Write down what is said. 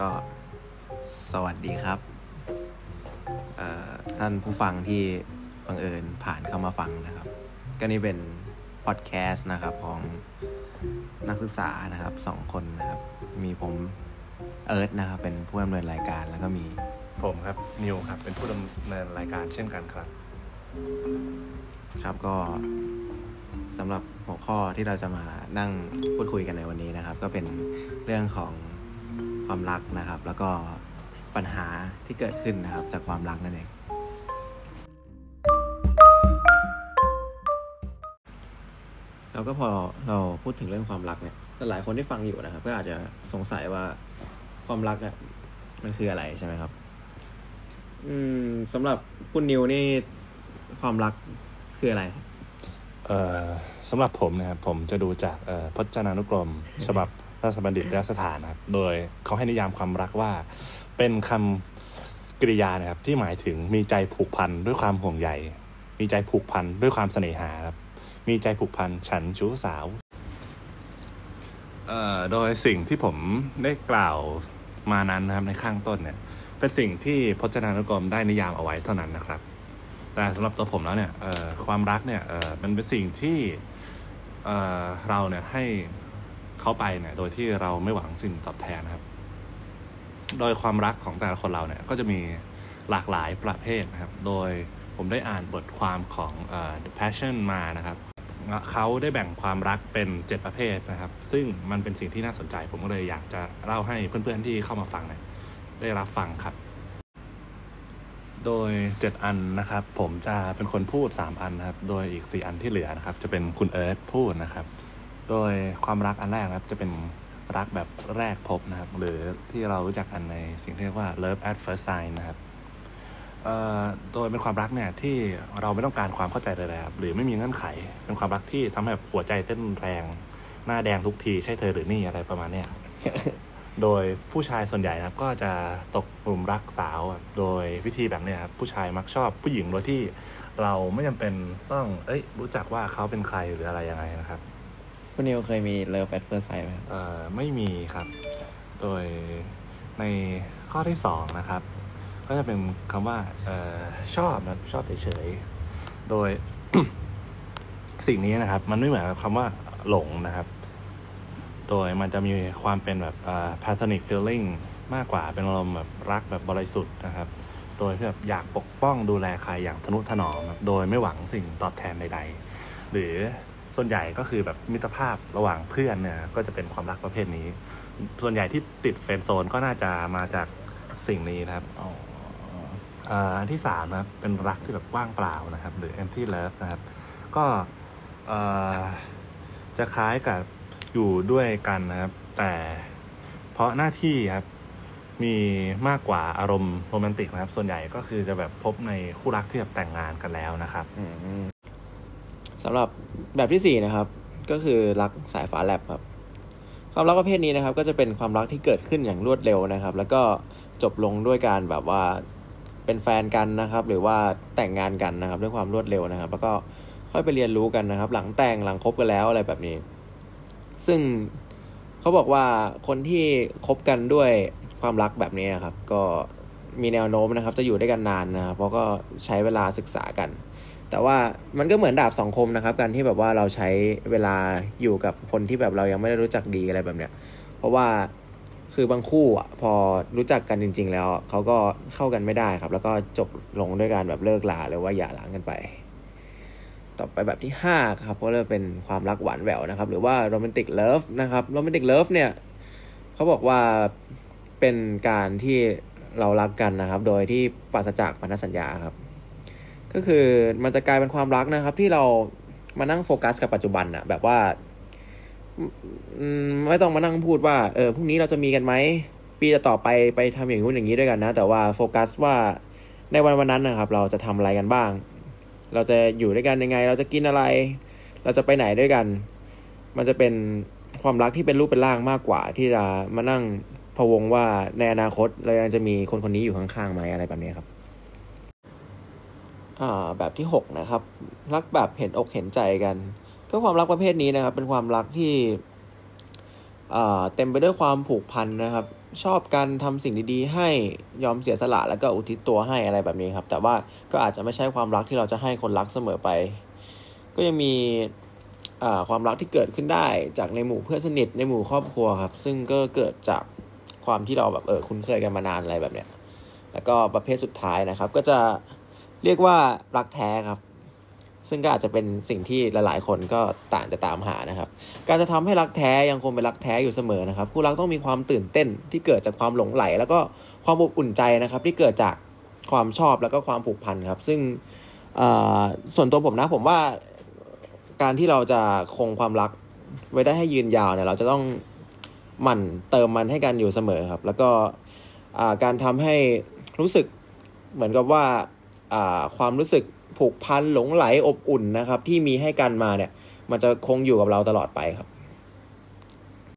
ก็สวัสดีครับ ท่านผู้ฟังที่บังเอิญผ่านเข้ามาฟังนะครับ ก็นี่เป็นพอดแคสต์นะครับของนักศึกษานะครับสองคนนะครับ มีผมเอิร์ธนะครับ เป็นผู้ดำเนินรายการแล้วก็มีผมครับ นิวครับ เป็นผู้ดำเนินรายการเช่นกันครับ ครับก็สำหรับหัวข้อที่เราจะมานั่งพูดคุยกันในวันนี้นะครับ ก็เป็นเรื่องของ ความรักนะครับ แล้วก็ปัญหาที่เกิดขึ้นนะครับจากความรักนั่นเองเราก็พอเราพูดถึงเรื่องความรักเนี่ยหลายคนที่ฟังอยู่นะครับ ก็อาจจะสงสัยว่าความรักเนี่ยมันคืออะไรใช่ไหมครับ อืมสำหรับคุณนิวนี่ความรักคืออะไร เอ่อสำหรับผมนะครับผมจะดูจากเอ่อพจนานุกรม ฉบับ ราชบัณฑิตยสถานนะครับ โดยเขาให้นิยามความรักว่า เป็นคำกริยานะครับ ที่หมายถึงมีใจผูกพันด้วยความห่วงใย มีใจผูกพันด้วยความเสน่หาครับ มีใจผูกพันฉันชู้สาวโดยสิ่งที่ผมได้กล่าวมานั้นนะครับในข้างต้นเนี่ย เป็นสิ่งที่พจนานุกรมได้นิยามเอาไว้เท่านั้นนะครับ แต่สำหรับตัวผมแล้วเนี่ยความรักเนี่ยมันเป็นสิ่งที่เราเนี่ยให้ เขาไปเนี่ย โดยที่เราไม่หวังสิ่งตอบแทนนะครับ โดยความรักของแต่ละคนเราเนี่ย ก็จะมีหลากหลายประเภทนะครับ โดยผมได้อ่านบทความของ uh, The Passion มานะครับเขาได้แบ่งความรักเป็นเจ็ดประเภทนะครับ ซึ่งมันเป็นสิ่งที่น่าสนใจ ผมก็เลยอยากจะเล่าให้เพื่อนๆที่เข้ามาฟังเนี่ยได้รับฟังครับ โดยเจ็ดอันนะครับ ผมจะเป็นคนพูดสามอันนะครับ โดยอีกสี่อันที่เหลือนะครับ จะเป็นคุณเอิร์ธพูดนะครับ โดยความรักอันแรกนะครับจะเป็นรักแบบแรกพบนะครับ หรือที่เรารู้จักกันในสิ่งที่เรียกว่า love at first sight นะครับโดยเป็นความรักเนี่ยที่เราไม่ต้องการความเข้าใจเลยครับหรือไม่มีเงื่อนไข เป็นความรักที่ทำให้แบบหัวใจเต้นแรง หน้าแดงทุกทีใช่เธอหรือนี่อะไรประมาณเนี้ยโดยผู้ชายส่วนใหญ่นะครับก็จะตกหลุมรักสาว โดยวิธีแบบนี้ครับผู้ชายมักชอบผู้หญิงโดยที่เราไม่จำเป็นต้องเอ้ยรู้จักว่าเขาเป็นใครหรืออะไรยังไงนะครับ คุณนิวเคยมี love at first sight ไหมเอ่อไม่มีครับ โดยในข้อที่สองนะครับ ก็จะเป็นคำว่าเอ่อชอบนะชอบเฉยๆ โดย สิ่งนี้นะครับ มันไม่เหมือนกับคำว่าหลงนะครับ โดยมันจะมีความเป็นแบบอ่า platonic feeling มากกว่าเป็นอารมณ์แบบรักแบบบริสุทธิ์นะครับ โดยที่แบบอยากปกป้องดูแลใครอย่างทนุถนอมโดยไม่หวังสิ่งตอบแทนใด ๆ หรือ ส่วนใหญ่ก็คือแบบมิตรภาพระหว่างเพื่อนเนี่ยก็จะเป็นความรักประเภทนี้ ส่วนใหญ่ที่ติดเฟรนโซนก็น่าจะมาจากสิ่งนี้นะครับอันที่สามนะครับเป็นรักที่แบบว่างเปล่านะครับ หรือ empty love นะครับ ก็จะคล้ายกับอยู่ด้วยกันนะครับ แต่เพราะหน้าที่ครับมีมากกว่าอารมณ์โรแมนติกนะครับ ส่วนใหญ่ก็คือจะแบบพบในคู่รักที่แบบแต่งงานกันแล้วนะครับ สำหรับแบบที่สี่นะครับ ก็คือรักสายฟ้าแลบครับ ความรักประเภทนี้นะครับ ก็จะเป็นความรักที่เกิดขึ้นอย่างรวดเร็วนะครับ แล้วก็จบลงด้วยการแบบว่าเป็นแฟนกันนะครับ หรือว่าแต่งงานกันนะครับ ด้วยความรวดเร็วนะครับ แล้วก็ค่อยไปเรียนรู้กันนะครับ หลังแต่งหลังคบกันแล้วอะไรแบบนี้ ซึ่งเขาบอกว่าคนที่คบกันด้วยความรักแบบนี้นะครับ ก็มีแนวโน้มนะครับ จะอยู่ด้วยกันนานนะครับเพราะก็ใช้เวลาศึกษากัน แต่ว่ามันก็เหมือนดาบสองคมนะครับ การที่แบบว่าเราใช้เวลาอยู่กับคนที่แบบเรายังไม่ได้รู้จักดีอะไรแบบเนี้ย เพราะว่าคือบางคู่อะพอรู้จักกันจริง ๆ แล้วเขาก็เข้ากันไม่ได้ครับ แล้วก็จบลงด้วยการแบบเลิกลาหรือว่าหย่าร้างกันไป ต่อไปแบบที่ห้าครับก็เลยเป็นความรักหวานแหววนะครับ หรือว่าโรแมนติกเลิฟนะครับโรแมนติกเลิฟเนี่ยเขาบอกว่าเป็นการที่เรารักกันนะครับ โดยที่ปราศจากพันธสัญญาครับ ก็คือมันจะกลายเป็นความรักนะครับ ที่เรามานั่งโฟกัสกับปัจจุบันอะแบบว่าไม่ต้องมานั่งพูดว่าเออพรุ่งนี้เราจะมีกันไหมปีจะต่อไปไปทำอย่างนู้นอย่างนี้ด้วยกันนะ แต่ว่าโฟกัสว่าในวันวันนั้นนะครับ เราจะทำอะไรกันบ้าง เราจะอยู่ด้วยกันยังไง เราจะกินอะไร เราจะไปไหนด้วยกัน มันจะเป็นความรักที่เป็นรูปเป็นร่างมากกว่า ที่จะมานั่งพะวงว่าในอนาคตเรายังจะมีคนคนนี้อยู่ข้างๆไหมอะไรแบบนี้ครับ แบบที่ 6 นะครับ รักแบบเห็นอกเห็นใจกัน ก็ความรักประเภทนี้นะครับ เป็นความรักที่อ่าเต็มไปด้วยความผูกพันนะครับ ชอบการทำสิ่งดีๆ ให้ยอมเสียสละแล้วก็อุทิศตัวให้อะไรแบบนี้ครับ แต่ว่าก็อาจจะไม่ใช่ความรักที่เราจะให้คนรักเสมอไป ก็ยังมีอ่าความรักที่เกิดขึ้นได้จากในหมู่เพื่อนสนิทในหมู่ครอบครัวครับ ซึ่งก็เกิดจากความที่เราแบบเออคุ้นเคยกันมานานอะไรแบบเนี้ยแล้วก็ประเภทสุดท้ายนะครับ ก็จะ เรียกว่ารักแท้ครับ ซึ่งก็อาจจะเป็นสิ่งที่หลายๆ คนก็ต่างจะตามหานะครับ การจะทำให้รักแท้ยังคงเป็นรักแท้อยู่เสมอนะครับ คู่รักต้องมีความตื่นเต้นที่เกิดจากความหลงไหล แล้วก็ความอบอุ่นใจนะครับ ที่เกิดจากความชอบแล้วก็ความผูกพันครับ ซึ่งส่วนตัวผมนะผมว่าการที่เราจะคงความรักไว้ได้ให้ยืนยาวเนี่ยเราจะต้องหมั่นเติมมันให้กันอยู่เสมอครับ แล้วก็การทำให้รู้สึกเหมือนกับว่า ความรู้สึกผูกพันหลงไหลอบอุ่นนะครับ ที่มีให้กันมาเนี่ย มันจะคงอยู่กับเราตลอดไปครับ